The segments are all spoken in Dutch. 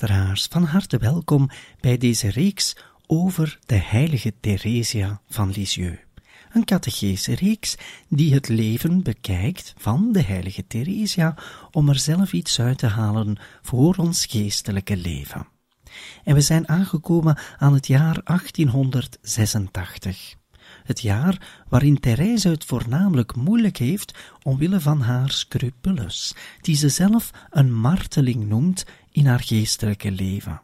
Luisteraars, van harte welkom bij deze reeks over de heilige Theresia van Lisieux. Een catechese reeks die het leven bekijkt van de heilige Theresia om er zelf iets uit te halen voor ons geestelijke leven. En we zijn aangekomen aan het jaar 1886 het jaar waarin Therese het voornamelijk moeilijk heeft omwille van haar scrupules, die ze zelf een marteling noemt in haar geestelijke leven.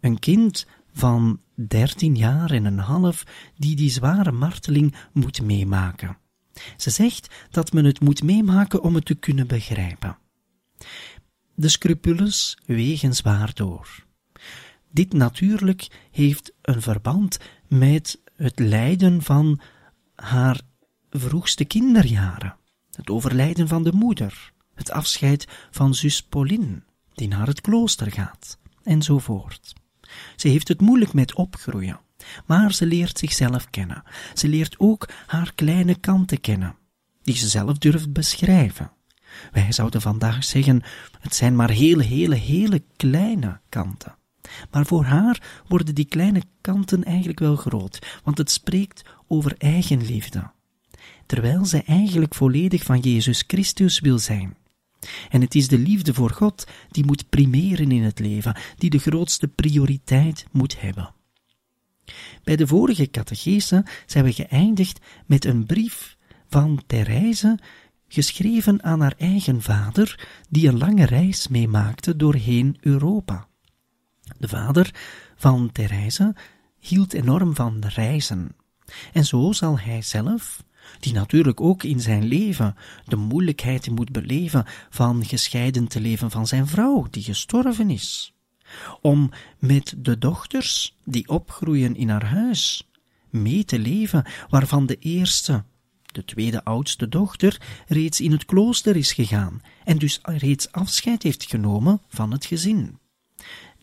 Een kind van dertien jaar en een half die die zware marteling moet meemaken. Ze zegt dat men het moet meemaken om het te kunnen begrijpen. De scrupules wegen zwaar door. Dit natuurlijk heeft een verband met het lijden van haar vroegste kinderjaren, het overlijden van de moeder, het afscheid van zus Pauline, die naar het klooster gaat, enzovoort. Ze heeft het moeilijk met opgroeien, maar ze leert zichzelf kennen. Ze leert ook haar kleine kanten kennen, die ze zelf durft beschrijven. Wij zouden vandaag zeggen, het zijn maar hele, hele, hele kleine kanten. Maar voor haar worden die kleine kanten eigenlijk wel groot, want het spreekt over eigenliefde. Terwijl zij eigenlijk volledig van Jezus Christus wil zijn. En het is de liefde voor God die moet primeren in het leven, die de grootste prioriteit moet hebben. Bij de vorige catechese zijn we geëindigd met een brief van Therese, geschreven aan haar eigen vader, die een lange reis meemaakte doorheen Europa. De vader van Therese hield enorm van reizen. En zo zal hij zelf, die natuurlijk ook in zijn leven de moeilijkheid moet beleven van gescheiden te leven van zijn vrouw, die gestorven is, om met de dochters die opgroeien in haar huis mee te leven, waarvan de eerste, de tweede oudste dochter, reeds in het klooster is gegaan en dus reeds afscheid heeft genomen van het gezin.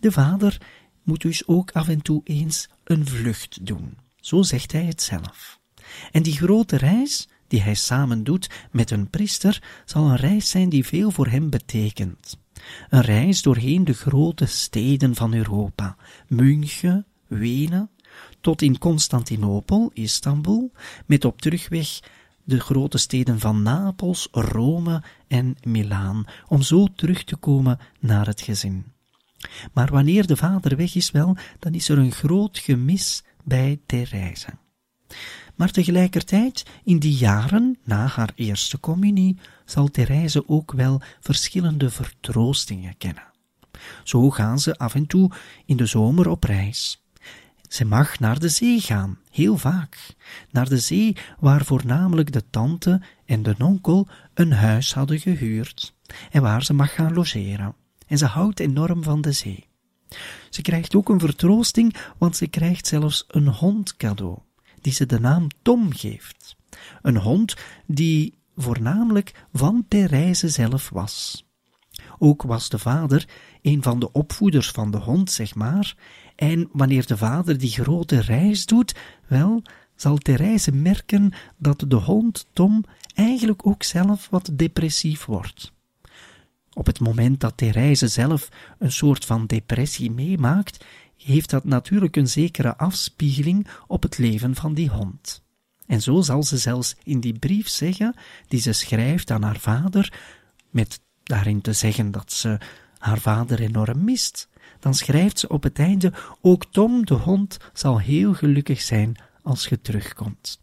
De vader moet dus ook af en toe eens een vlucht doen. Zo zegt hij het zelf. En die grote reis, die hij samen doet met een priester, zal een reis zijn die veel voor hem betekent. Een reis doorheen de grote steden van Europa, München, Wenen, tot in Constantinopel, Istanbul, met op terugweg de grote steden van Napels, Rome en Milaan, om zo terug te komen naar het gezin. Maar wanneer de vader weg is wel, dan is er een groot gemis bij Therese. Maar tegelijkertijd, in die jaren na haar eerste communie, zal Therese ook wel verschillende vertroostingen kennen. Zo gaan ze af en toe in de zomer op reis. Ze mag naar de zee gaan, heel vaak. Naar de zee waar voornamelijk de tante en de onkel een huis hadden gehuurd en waar ze mag gaan logeren en ze houdt enorm van de zee. Ze krijgt ook een vertroosting, want ze krijgt zelfs een hond cadeau, die ze de naam Tom geeft. Een hond die voornamelijk van Therese zelf was. Ook was de vader een van de opvoeders van de hond, zeg maar, en wanneer de vader die grote reis doet, wel, zal Therese merken dat de hond Tom eigenlijk ook zelf wat depressief wordt. Op het moment dat Therese zelf een soort van depressie meemaakt, heeft dat natuurlijk een zekere afspiegeling op het leven van die hond. En zo zal ze zelfs in die brief zeggen, die ze schrijft aan haar vader, met daarin te zeggen dat ze haar vader enorm mist, dan schrijft ze op het einde: Ook Tom de hond zal heel gelukkig zijn als je terugkomt.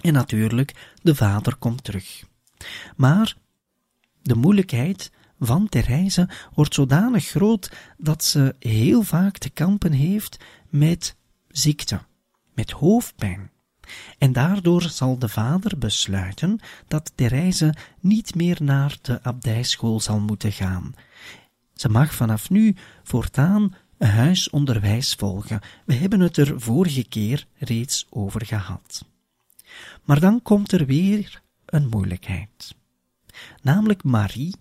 En natuurlijk, de vader komt terug. Maar de moeilijkheid van Therese wordt zodanig groot dat ze heel vaak te kampen heeft met ziekte, met hoofdpijn. En daardoor zal de vader besluiten dat Therese niet meer naar de abdijschool zal moeten gaan. Ze mag vanaf nu voortaan huisonderwijs volgen. We hebben het er vorige keer reeds over gehad. Maar dan komt er weer een moeilijkheid. Namelijk Marie,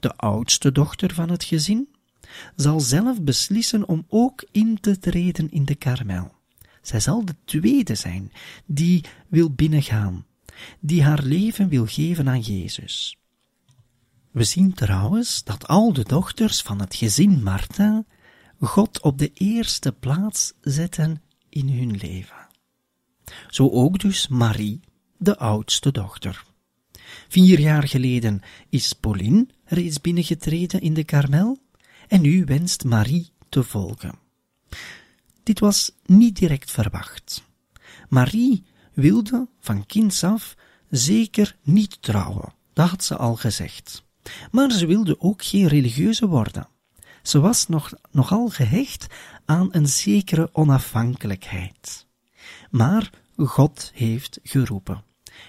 de oudste dochter van het gezin, zal zelf beslissen om ook in te treden in de karmel. Zij zal de tweede zijn die wil binnengaan, die haar leven wil geven aan Jezus. We zien trouwens dat al de dochters van het gezin Martha God op de eerste plaats zetten in hun leven. Zo ook dus Marie, de oudste dochter. Vier jaar geleden is Pauline reeds binnengetreden in de Karmel en nu wenst Marie te volgen. Dit was niet direct verwacht. Marie wilde van kinds af zeker niet trouwen, dat had ze al gezegd. Maar ze wilde ook geen religieuze worden. Ze was nog, nogal gehecht aan een zekere onafhankelijkheid. Maar God heeft geroepen.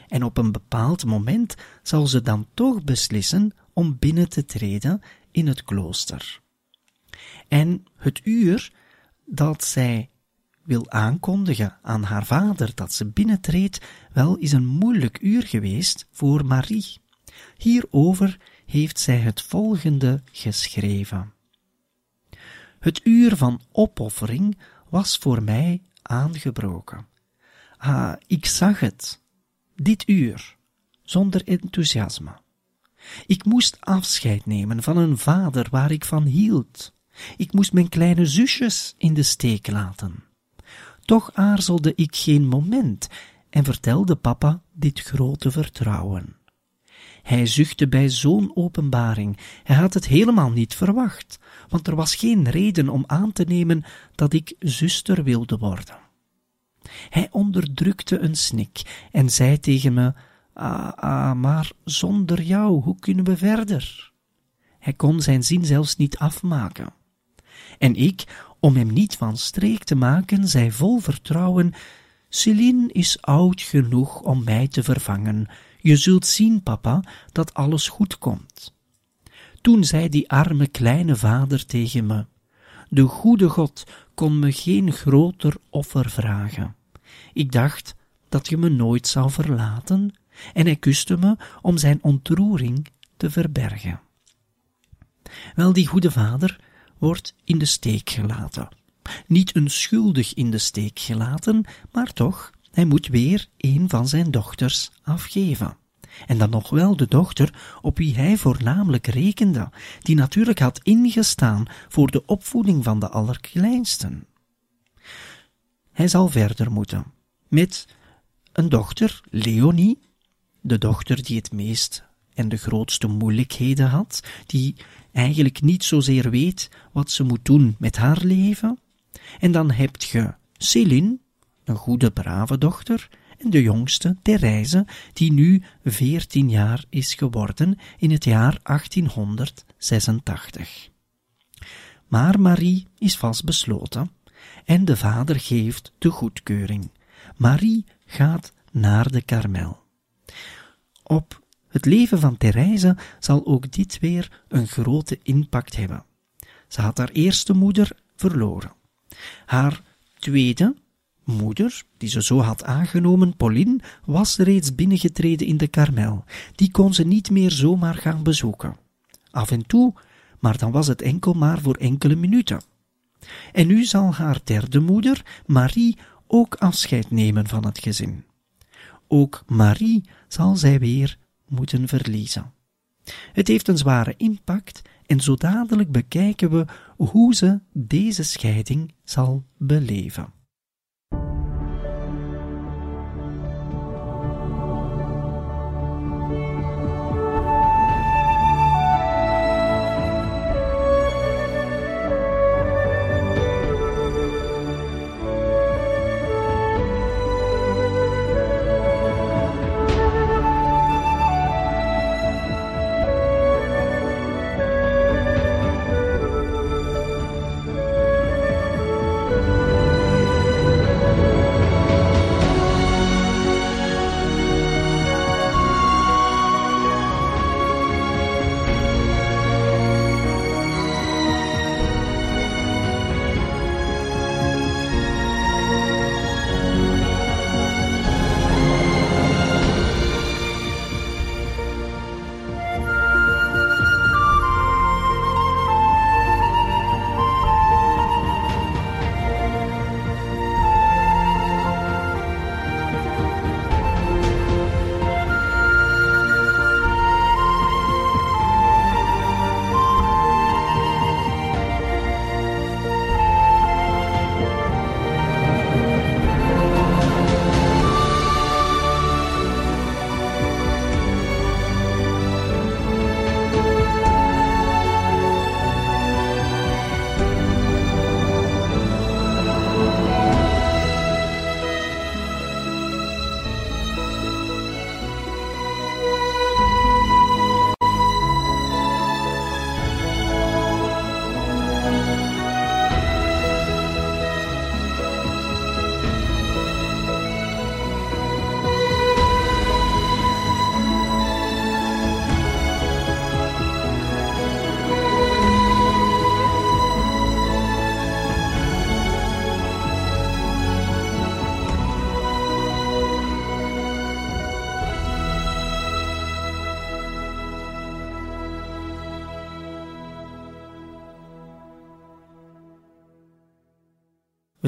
En op een bepaald moment zal ze dan toch beslissen om binnen te treden in het klooster. En het uur dat zij wil aankondigen aan haar vader dat ze binnentreedt, wel is een moeilijk uur geweest voor Marie. Hierover heeft zij het volgende geschreven. Het uur van opoffering was voor mij aangebroken. Ah, ik zag het, dit uur, zonder enthousiasme. Ik moest afscheid nemen van een vader waar ik van hield. Ik moest mijn kleine zusjes in de steek laten. Toch aarzelde ik geen moment en vertelde papa dit grote vertrouwen. Hij zuchtte bij zo'n openbaring. Hij had het helemaal niet verwacht, want er was geen reden om aan te nemen dat ik zuster wilde worden. Hij onderdrukte een snik en zei tegen me: Ah, ah, maar zonder jou, hoe kunnen we verder? Hij kon zijn zin zelfs niet afmaken. En ik, om hem niet van streek te maken, zei vol vertrouwen: Celine is oud genoeg om mij te vervangen. Je zult zien, papa, dat alles goed komt. Toen zei die arme kleine vader tegen me: De goede God kon me geen groter offer vragen. Ik dacht dat je me nooit zou verlaten, en hij kuste me om zijn ontroering te verbergen. Wel, die goede vader wordt in de steek gelaten. Niet onschuldig in de steek gelaten, maar toch, hij moet weer een van zijn dochters afgeven. En dan nog wel de dochter op wie hij voornamelijk rekende, die natuurlijk had ingestaan voor de opvoeding van de allerkleinsten. Hij zal verder moeten met een dochter, Leonie, de dochter die het meest en de grootste moeilijkheden had, die eigenlijk niet zozeer weet wat ze moet doen met haar leven. En dan heb je Céline, een goede, brave dochter, en de jongste, Therese, die nu veertien jaar is geworden in het jaar 1886. Maar Marie is vastbesloten en de vader geeft de goedkeuring. Marie gaat naar de Karmel. Op het leven van Therese zal ook dit weer een grote impact hebben. Ze had haar eerste moeder verloren. Haar tweede moeder, die ze zo had aangenomen, Pauline, was reeds binnengetreden in de Karmel. Die kon ze niet meer zomaar gaan bezoeken. Af en toe, maar dan was het enkel maar voor enkele minuten. En nu zal haar derde moeder, Marie, ook afscheid nemen van het gezin. Ook Marie zal zij weer moeten verliezen. Het heeft een zware impact en zo dadelijk bekijken we hoe ze deze scheiding zal beleven.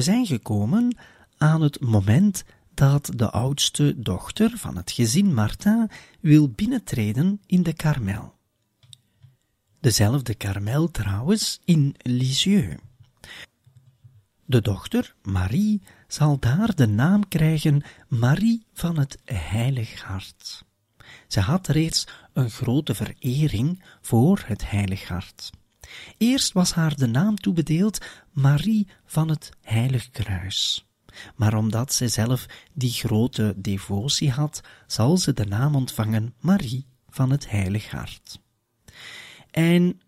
Zijn gekomen aan het moment dat de oudste dochter van het gezin Martin wil binnentreden in de Karmel. Dezelfde Karmel trouwens in Lisieux. De dochter, Marie, zal daar de naam krijgen Marie van het Heilig Hart. Ze had reeds een grote verering voor het Heilig Hart. Eerst was haar de naam toebedeeld Marie van het Heilig Kruis. Maar omdat zij zelf die grote devotie had, zal ze de naam ontvangen Marie van het Heilig Hart. En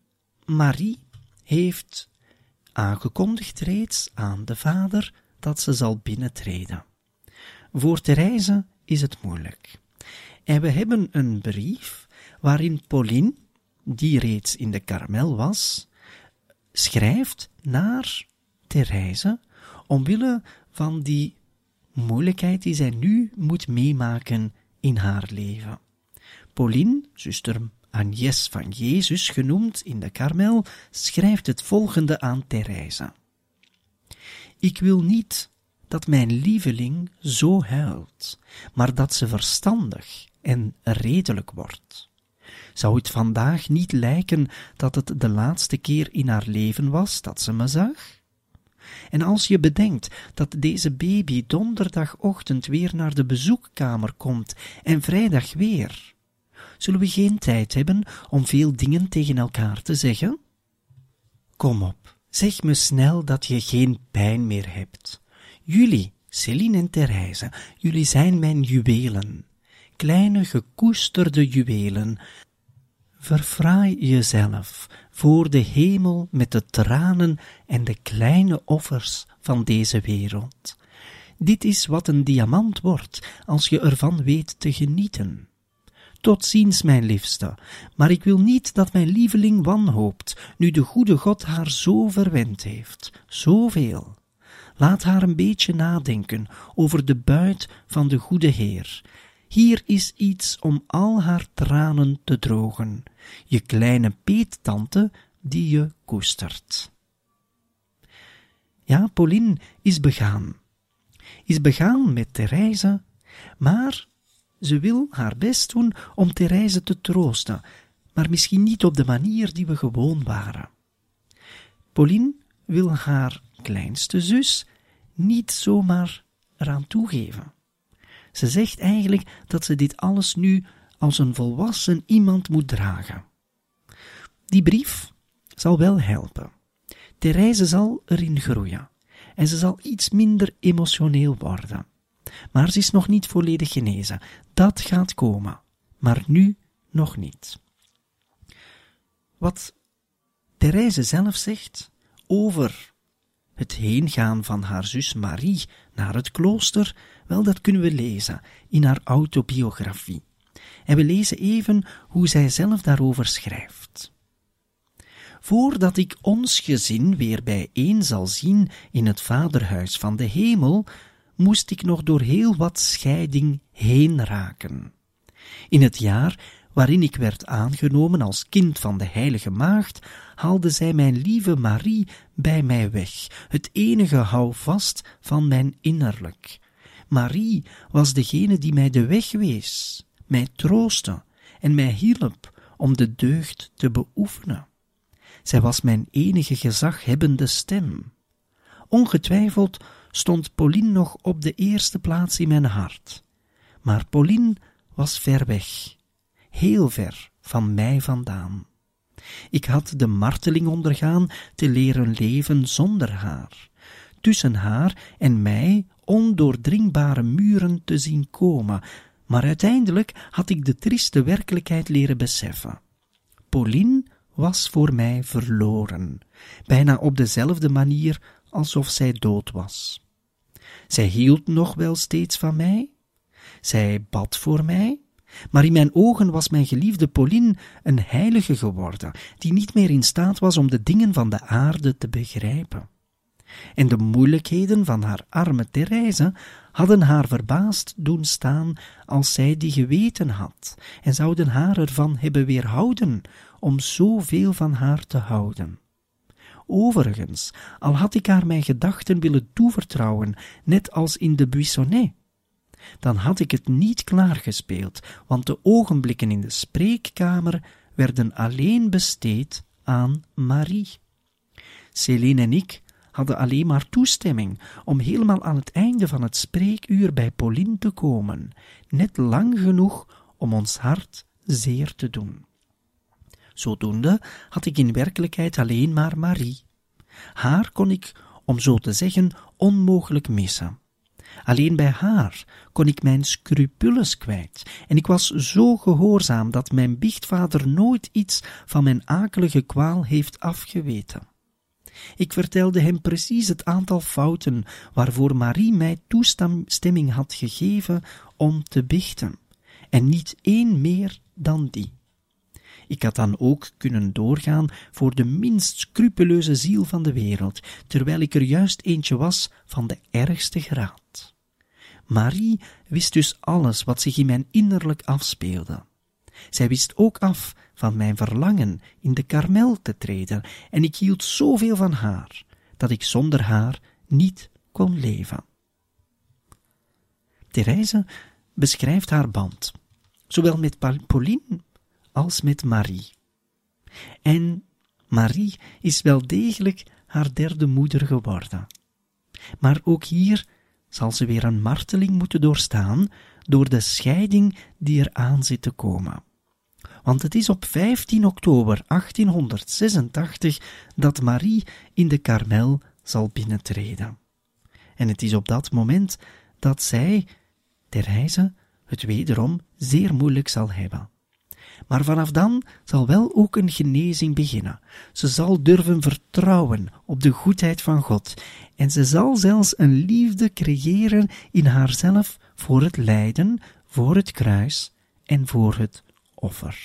Marie heeft aangekondigd reeds aan de Vader dat ze zal binnentreden. Voor Therese is het moeilijk. En we hebben een brief waarin Pauline, die reeds in de Karmel was, schrijft naar Therese omwille van die moeilijkheid die zij nu moet meemaken in haar leven. Pauline, zuster Agnes van Jezus genoemd in de Karmel, schrijft het volgende aan Therese. Ik wil niet dat mijn lieveling zo huilt, maar dat ze verstandig en redelijk wordt. Zou het vandaag niet lijken dat het de laatste keer in haar leven was dat ze me zag? En als je bedenkt dat deze baby donderdagochtend weer naar de bezoekkamer komt en vrijdag weer, zullen we geen tijd hebben om veel dingen tegen elkaar te zeggen? Kom op, zeg me snel dat je geen pijn meer hebt. Jullie, Celine en Therese, jullie zijn mijn juwelen. Kleine gekoesterde juwelen. Verfraai jezelf voor de hemel met de tranen en de kleine offers van deze wereld. Dit is wat een diamant wordt als je ervan weet te genieten. Tot ziens, mijn liefste, maar ik wil niet dat mijn lieveling wanhoopt, nu de goede God haar zo verwend heeft, zoveel. Laat haar een beetje nadenken over de buit van de goede Heer. Hier is iets om al haar tranen te drogen, je kleine peettante die je koestert. Ja, Pauline is begaan. Is begaan met Therese, maar ze wil haar best doen om Therese te troosten, maar misschien niet op de manier die we gewoon waren. Pauline wil haar kleinste zus niet zomaar eraan toegeven. Ze zegt eigenlijk dat ze dit alles nu als een volwassen iemand moet dragen. Die brief zal wel helpen. Therese zal erin groeien en ze zal iets minder emotioneel worden. Maar ze is nog niet volledig genezen. Dat gaat komen, maar nu nog niet. Wat Therese zelf zegt over het heengaan van haar zus Marie naar het klooster, wel dat kunnen we lezen in haar autobiografie. En we lezen even hoe zij zelf daarover schrijft. Voordat ik ons gezin weer bijeen zal zien in het vaderhuis van de hemel, moest ik nog door heel wat scheiding heen raken. In het jaar waarin ik werd aangenomen als kind van de heilige maagd, haalde zij mijn lieve Marie bij mij weg, het enige houvast van mijn innerlijk. Marie was degene die mij de weg wees, mij troostte en mij hielp om de deugd te beoefenen. Zij was mijn enige gezaghebbende stem. Ongetwijfeld stond Pauline nog op de eerste plaats in mijn hart. Maar Pauline was ver weg, heel ver van mij vandaan. Ik had de marteling ondergaan te leren leven zonder haar, tussen haar en mij ondoordringbare muren te zien komen, maar uiteindelijk had ik de trieste werkelijkheid leren beseffen. Pauline was voor mij verloren, bijna op dezelfde manier alsof zij dood was. Zij hield nog wel steeds van mij, zij bad voor mij, maar in mijn ogen was mijn geliefde Pauline een heilige geworden, die niet meer in staat was om de dingen van de aarde te begrijpen. En de moeilijkheden van haar arme Therese hadden haar verbaasd doen staan als zij die geweten had, en zouden haar ervan hebben weerhouden om zoveel van haar te houden. Overigens, al had ik haar mijn gedachten willen toevertrouwen, net als in de Buissonnet, dan had ik het niet klaargespeeld, want de ogenblikken in de spreekkamer werden alleen besteed aan Marie. Céline en ik hadden alleen maar toestemming om helemaal aan het einde van het spreekuur bij Pauline te komen, net lang genoeg om ons hart zeer te doen. Zodoende had ik in werkelijkheid alleen maar Marie. Haar kon ik, om zo te zeggen, onmogelijk missen. Alleen bij haar kon ik mijn scrupules kwijt, en ik was zo gehoorzaam dat mijn biechtvader nooit iets van mijn akelige kwaal heeft afgeweten. Ik vertelde hem precies het aantal fouten waarvoor Marie mij toestemming had gegeven om te biechten, en niet één meer dan die. Ik had dan ook kunnen doorgaan voor de minst scrupuleuze ziel van de wereld, terwijl ik er juist eentje was van de ergste graad. Marie wist dus alles wat zich in mijn innerlijk afspeelde. Zij wist ook af van mijn verlangen in de karmel te treden, en ik hield zoveel van haar, dat ik zonder haar niet kon leven. Therese beschrijft haar band, zowel met Pauline als met Marie. En Marie is wel degelijk haar derde moeder geworden. Maar ook hier zal ze weer een marteling moeten doorstaan door de scheiding die er aan zit te komen. Want het is op 15 oktober 1886 dat Marie in de Karmel zal binnentreden. En het is op dat moment dat zij, Therese, het wederom zeer moeilijk zal hebben. Maar vanaf dan zal wel ook een genezing beginnen. Ze zal durven vertrouwen op de goedheid van God en ze zal zelfs een liefde creëren in haarzelf voor het lijden, voor het kruis en voor het offer.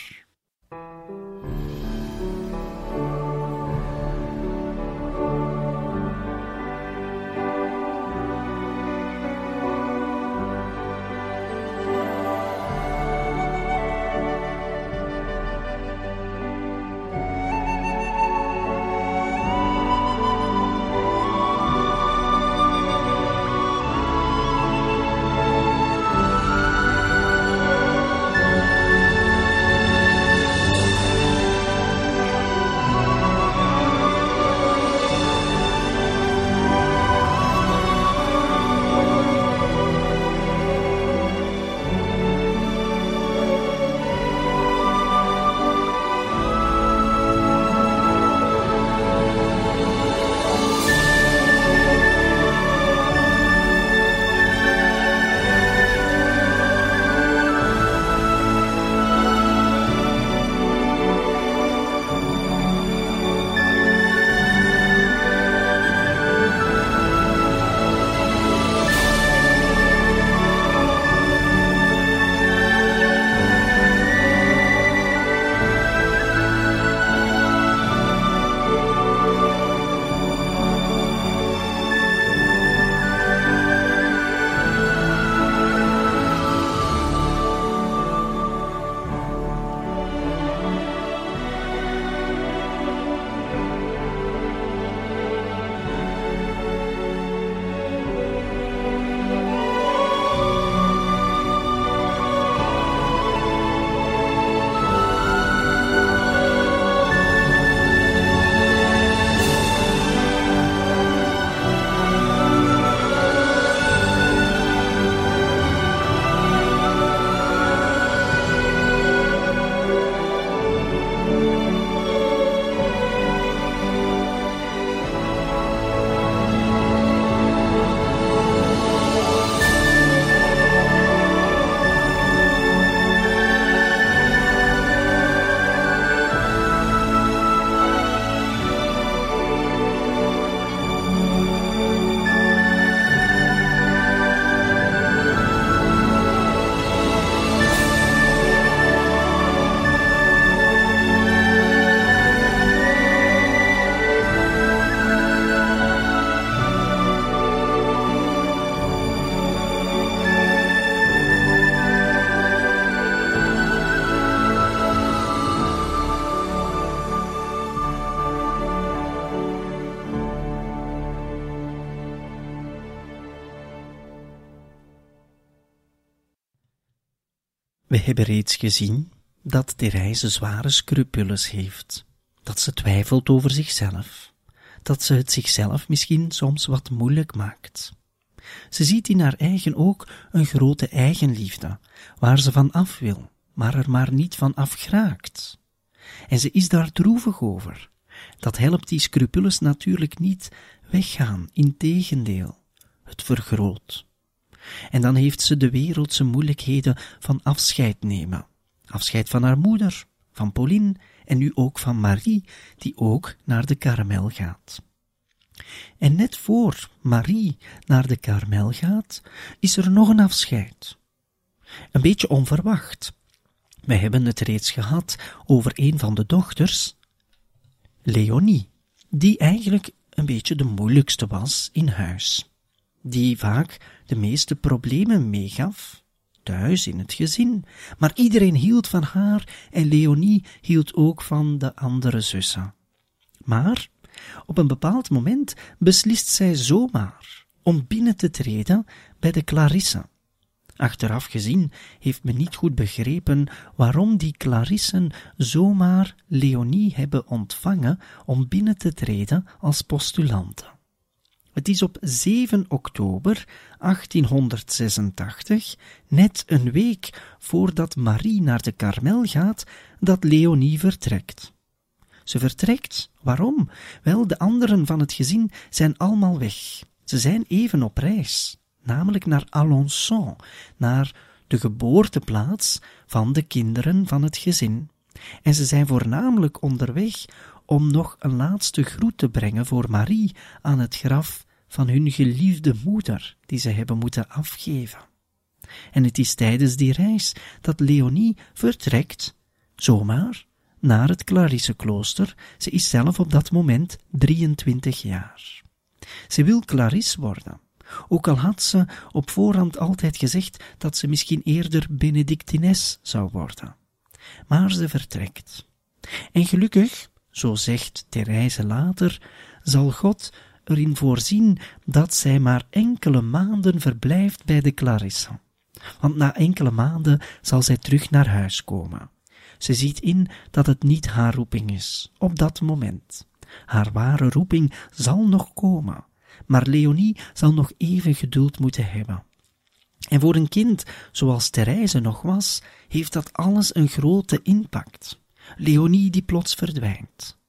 We hebben reeds gezien dat Therese zware scrupules heeft, dat ze twijfelt over zichzelf, dat ze het zichzelf misschien soms wat moeilijk maakt. Ze ziet in haar eigen ook een grote eigenliefde, waar ze van af wil, maar er maar niet van afgraakt. En ze is daar droevig over. Dat helpt die scrupules natuurlijk niet weggaan, integendeel, het vergroot. En dan heeft ze de wereldse moeilijkheden van afscheid nemen. Afscheid van haar moeder, van Pauline en nu ook van Marie, die ook naar de Karmel gaat. En net voor Marie naar de Karmel gaat, is er nog een afscheid. Een beetje onverwacht. We hebben het reeds gehad over een van de dochters, Leonie, die eigenlijk een beetje de moeilijkste was in huis, die vaak de meeste problemen meegaf, thuis in het gezin, maar iedereen hield van haar en Leonie hield ook van de andere zussen. Maar op een bepaald moment beslist zij zomaar om binnen te treden bij de Clarisse. Achteraf gezien heeft men niet goed begrepen waarom die Clarissen zomaar Leonie hebben ontvangen om binnen te treden als postulante. Het is op 7 oktober 1886, net een week voordat Marie naar de Karmel gaat, dat Leonie vertrekt. Ze vertrekt. Waarom? Wel, de anderen van het gezin zijn allemaal weg. Ze zijn even op reis, namelijk naar Alençon, naar de geboorteplaats van de kinderen van het gezin. En ze zijn voornamelijk onderweg om nog een laatste groet te brengen voor Marie aan het graf van hun geliefde moeder, die ze hebben moeten afgeven. En het is tijdens die reis dat Leonie vertrekt, zomaar, naar het Clarisseklooster. Ze is zelf op dat moment 23 jaar. Ze wil Clarisse worden. Ook al had ze op voorhand altijd gezegd dat ze misschien eerder Benedictines zou worden. Maar ze vertrekt. En gelukkig, zo zegt Therese later, zal God erin voorzien dat zij maar enkele maanden verblijft bij de Clarisse. Want na enkele maanden zal zij terug naar huis komen. Ze ziet in dat het niet haar roeping is, op dat moment. Haar ware roeping zal nog komen, maar Leonie zal nog even geduld moeten hebben. En voor een kind zoals Therese nog was, heeft dat alles een grote impact. Leonie die plots verdwijnt.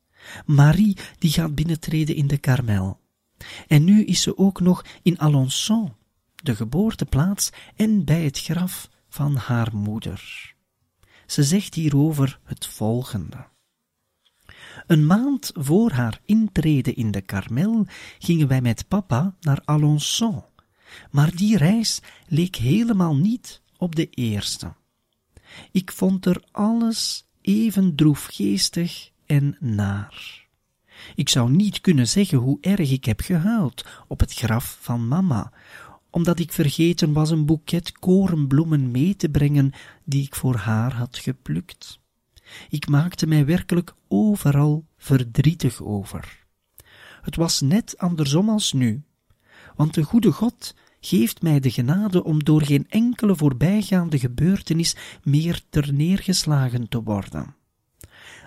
Marie die gaat binnentreden in de Karmel. En nu is ze ook nog in Alençon, de geboorteplaats en bij het graf van haar moeder. Ze zegt hierover het volgende. Een maand voor haar intrede in de Karmel gingen wij met papa naar Alençon, maar die reis leek helemaal niet op de eerste. Ik vond er alles even droefgeestig en naar. Ik zou niet kunnen zeggen hoe erg ik heb gehuild op het graf van mama, omdat ik vergeten was een boeket korenbloemen mee te brengen die ik voor haar had geplukt. Ik maakte mij werkelijk overal verdrietig over. Het was net andersom als nu, want de goede God geeft mij de genade om door geen enkele voorbijgaande gebeurtenis meer terneergeslagen te worden.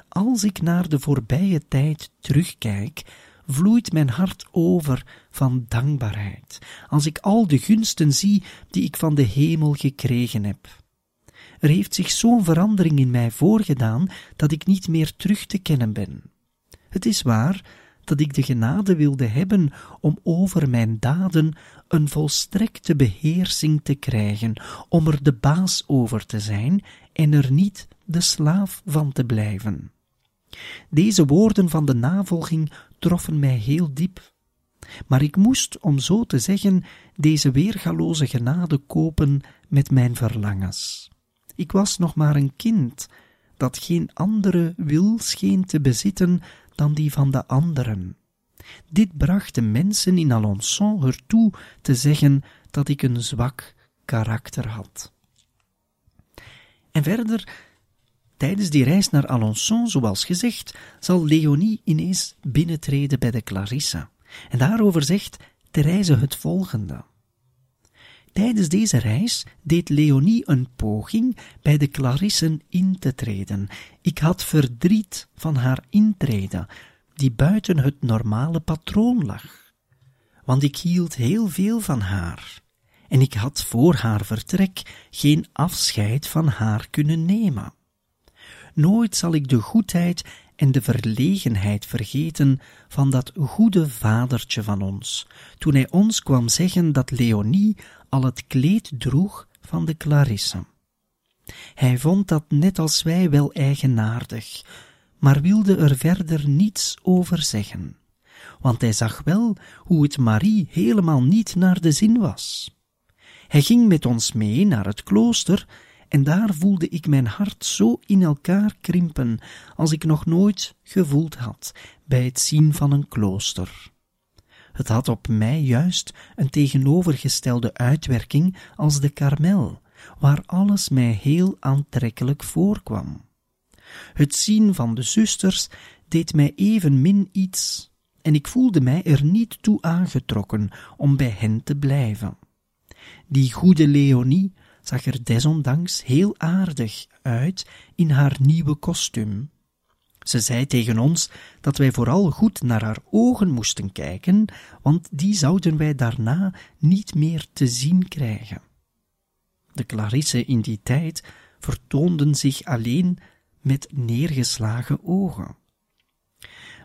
Als ik naar de voorbije tijd terugkijk, vloeit mijn hart over van dankbaarheid, als ik al de gunsten zie die ik van de hemel gekregen heb. Er heeft zich zo'n verandering in mij voorgedaan dat ik niet meer terug te kennen ben. Het is waar dat ik de genade wilde hebben om over mijn daden een volstrekte beheersing te krijgen, om er de baas over te zijn en er niet de slaaf van te blijven. Deze woorden van de navolging troffen mij heel diep. Maar ik moest, om zo te zeggen, deze weergaloze genade kopen met mijn verlangens. Ik was nog maar een kind, dat geen andere wil scheen te bezitten dan die van de anderen. Dit bracht de mensen in Alençon ertoe te zeggen dat ik een zwak karakter had. En verder Tijdens die reis naar Alençon, zoals gezegd, zal Leonie ineens binnentreden bij de Clarisse. En daarover zegt Therese het volgende. Tijdens deze reis deed Leonie een poging bij de Clarissen in te treden. Ik had verdriet van haar intrede, die buiten het normale patroon lag. Want ik hield heel veel van haar, en ik had voor haar vertrek geen afscheid van haar kunnen nemen. Nooit zal ik de goedheid en de verlegenheid vergeten van dat goede vadertje van ons, toen hij ons kwam zeggen dat Leonie al het kleed droeg van de Clarisse. Hij vond dat net als wij wel eigenaardig, maar wilde er verder niets over zeggen, want hij zag wel hoe het Marie helemaal niet naar de zin was. Hij ging met ons mee naar het klooster en daar voelde ik mijn hart zo in elkaar krimpen als ik nog nooit gevoeld had bij het zien van een klooster. Het had op mij juist een tegenovergestelde uitwerking als de karmel, waar alles mij heel aantrekkelijk voorkwam. Het zien van de zusters deed mij evenmin iets, en ik voelde mij er niet toe aangetrokken om bij hen te blijven. Die goede Leonie zag er desondanks heel aardig uit in haar nieuwe kostuum. Ze zei tegen ons dat wij vooral goed naar haar ogen moesten kijken, want die zouden wij daarna niet meer te zien krijgen. De Clarisse in die tijd vertoonden zich alleen met neergeslagen ogen.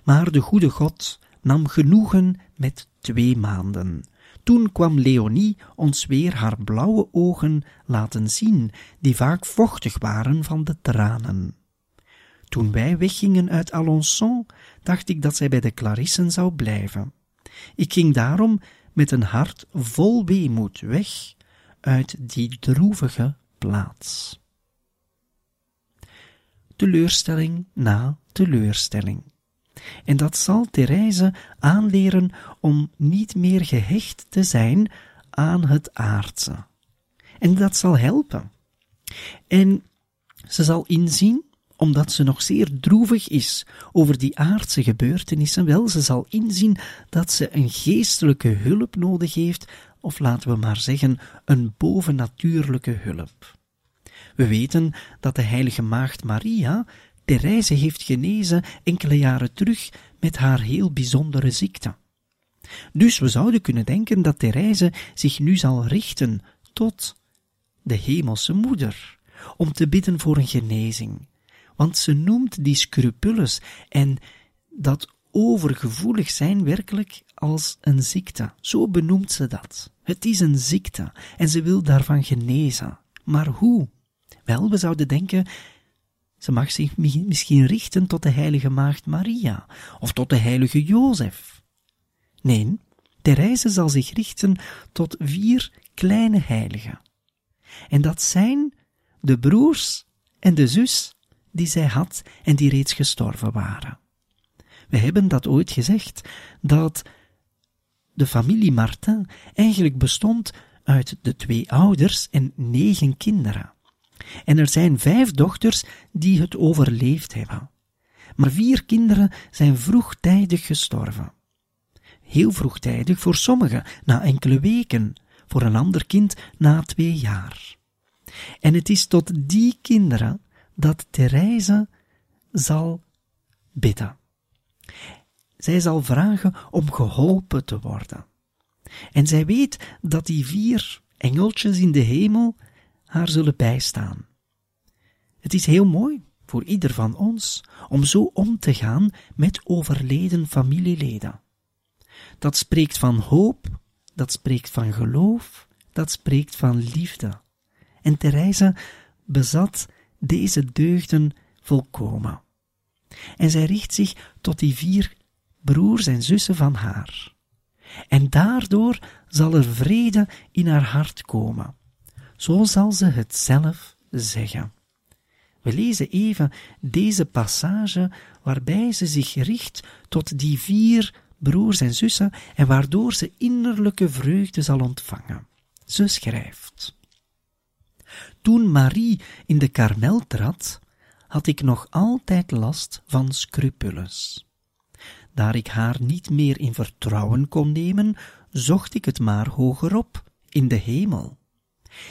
Maar de goede God nam genoegen met twee maanden, toen kwam Leonie ons weer haar blauwe ogen laten zien, die vaak vochtig waren van de tranen. Toen wij weggingen uit Alençon, dacht ik dat zij bij de Clarissen zou blijven. Ik ging daarom met een hart vol weemoed weg uit die droevige plaats. Teleurstelling na teleurstelling. En dat zal Therese aanleren om niet meer gehecht te zijn aan het aardse. En dat zal helpen. En ze zal inzien, omdat ze nog zeer droevig is over die aardse gebeurtenissen, wel, ze zal inzien dat ze een geestelijke hulp nodig heeft, of laten we maar zeggen, een bovennatuurlijke hulp. We weten dat de heilige maagd Maria Therese heeft genezen enkele jaren terug met haar heel bijzondere ziekte. Dus we zouden kunnen denken dat Therese zich nu zal richten tot de hemelse moeder, om te bidden voor een genezing. Want ze noemt die scrupules en dat overgevoelig zijn werkelijk als een ziekte. Zo benoemt ze dat. Het is een ziekte en ze wil daarvan genezen. Maar hoe? Wel, we zouden denken, ze mag zich misschien richten tot de heilige maagd Maria of tot de heilige Jozef. Nee, Therese zal zich richten tot vier kleine heiligen. En dat zijn de broers en de zus die zij had en die reeds gestorven waren. We hebben dat ooit gezegd, dat de familie Martin eigenlijk bestond uit de twee ouders en negen kinderen. En er zijn vijf dochters die het overleefd hebben. Maar vier kinderen zijn vroegtijdig gestorven. Heel vroegtijdig voor sommigen, na enkele weken, voor een ander kind na twee jaar. En het is tot die kinderen dat Therese zal bidden. Zij zal vragen om geholpen te worden. En zij weet dat die vier engeltjes in de hemel haar zullen bijstaan. Het is heel mooi voor ieder van ons om zo om te gaan met overleden familieleden. Dat spreekt van hoop, dat spreekt van geloof, dat spreekt van liefde. En Therese bezat deze deugden volkomen. En zij richt zich tot die vier broers en zussen van haar. En daardoor zal er vrede in haar hart komen. Zo zal ze het zelf zeggen. We lezen even deze passage waarbij ze zich richt tot die vier broers en zussen en waardoor ze innerlijke vreugde zal ontvangen. Ze schrijft. Toen Marie in de karmel trad, had ik nog altijd last van scrupules. Daar ik haar niet meer in vertrouwen kon nemen, zocht ik het maar hogerop, in de hemel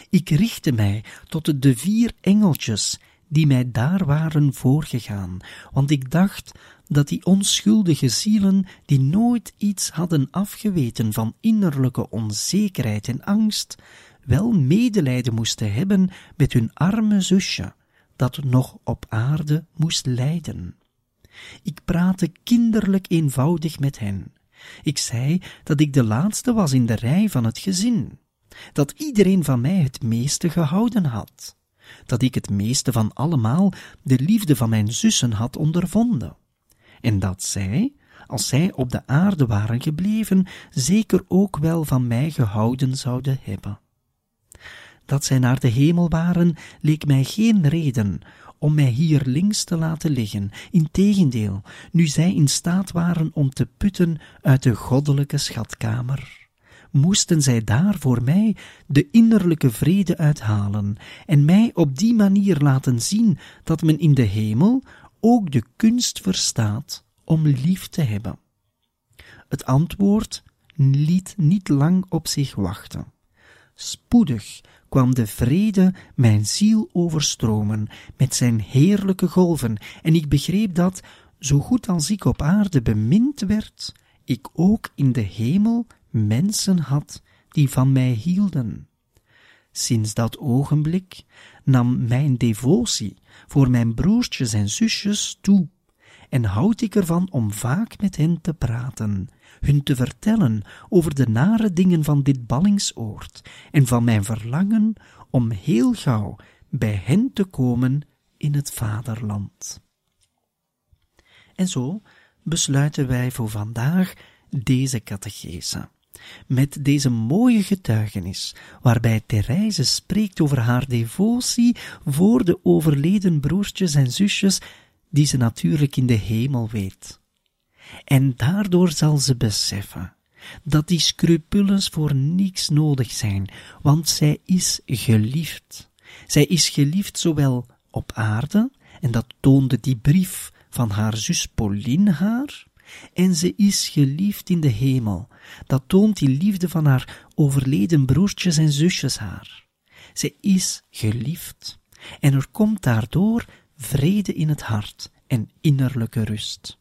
Ik richtte mij tot de vier engeltjes die mij daar waren voorgegaan, want ik dacht dat die onschuldige zielen, die nooit iets hadden afgeweten van innerlijke onzekerheid en angst, wel medelijden moesten hebben met hun arme zusje, dat nog op aarde moest lijden. Ik praatte kinderlijk eenvoudig met hen. Ik zei dat ik de laatste was in de rij van het gezin, dat iedereen van mij het meeste gehouden had, dat ik het meeste van allemaal de liefde van mijn zussen had ondervonden, en dat zij, als zij op de aarde waren gebleven, zeker ook wel van mij gehouden zouden hebben. Dat zij naar de hemel waren, leek mij geen reden om mij hier links te laten liggen. Integendeel, nu zij in staat waren om te putten uit de goddelijke schatkamer, moesten zij daar voor mij de innerlijke vrede uithalen en mij op die manier laten zien dat men in de hemel ook de kunst verstaat om lief te hebben. Het antwoord liet niet lang op zich wachten. Spoedig kwam de vrede mijn ziel overstromen met zijn heerlijke golven, en ik begreep dat, zo goed als ik op aarde bemind werd, ik ook in de hemel mensen had die van mij hielden. Sinds dat ogenblik nam mijn devotie voor mijn broertjes en zusjes toe, en houd ik ervan om vaak met hen te praten, hun te vertellen over de nare dingen van dit ballingsoord en van mijn verlangen om heel gauw bij hen te komen in het vaderland. En zo besluiten wij voor vandaag deze catechese. Met deze mooie getuigenis, waarbij Therese spreekt over haar devotie voor de overleden broertjes en zusjes, die ze natuurlijk in de hemel weet. En daardoor zal ze beseffen dat die scrupules voor niets nodig zijn, want zij is geliefd. Zij is geliefd zowel op aarde, en dat toonde die brief van haar zus Pauline haar, en ze is geliefd in de hemel. Dat toont die liefde van haar overleden broertjes en zusjes haar. Ze is geliefd, en er komt daardoor vrede in het hart en innerlijke rust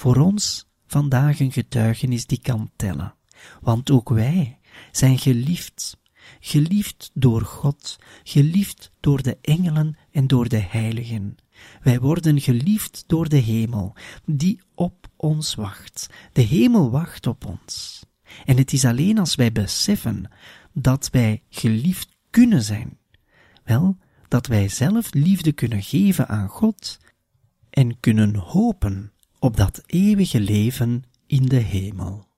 voor ons vandaag een getuigenis die kan tellen, want ook wij zijn geliefd, geliefd door God, geliefd door de engelen en door de heiligen. Wij worden geliefd door de hemel, die op ons wacht. De hemel wacht op ons. En het is alleen als wij beseffen dat wij geliefd kunnen zijn, wel, dat wij zelf liefde kunnen geven aan God en kunnen hopen op dat eeuwige leven in de hemel.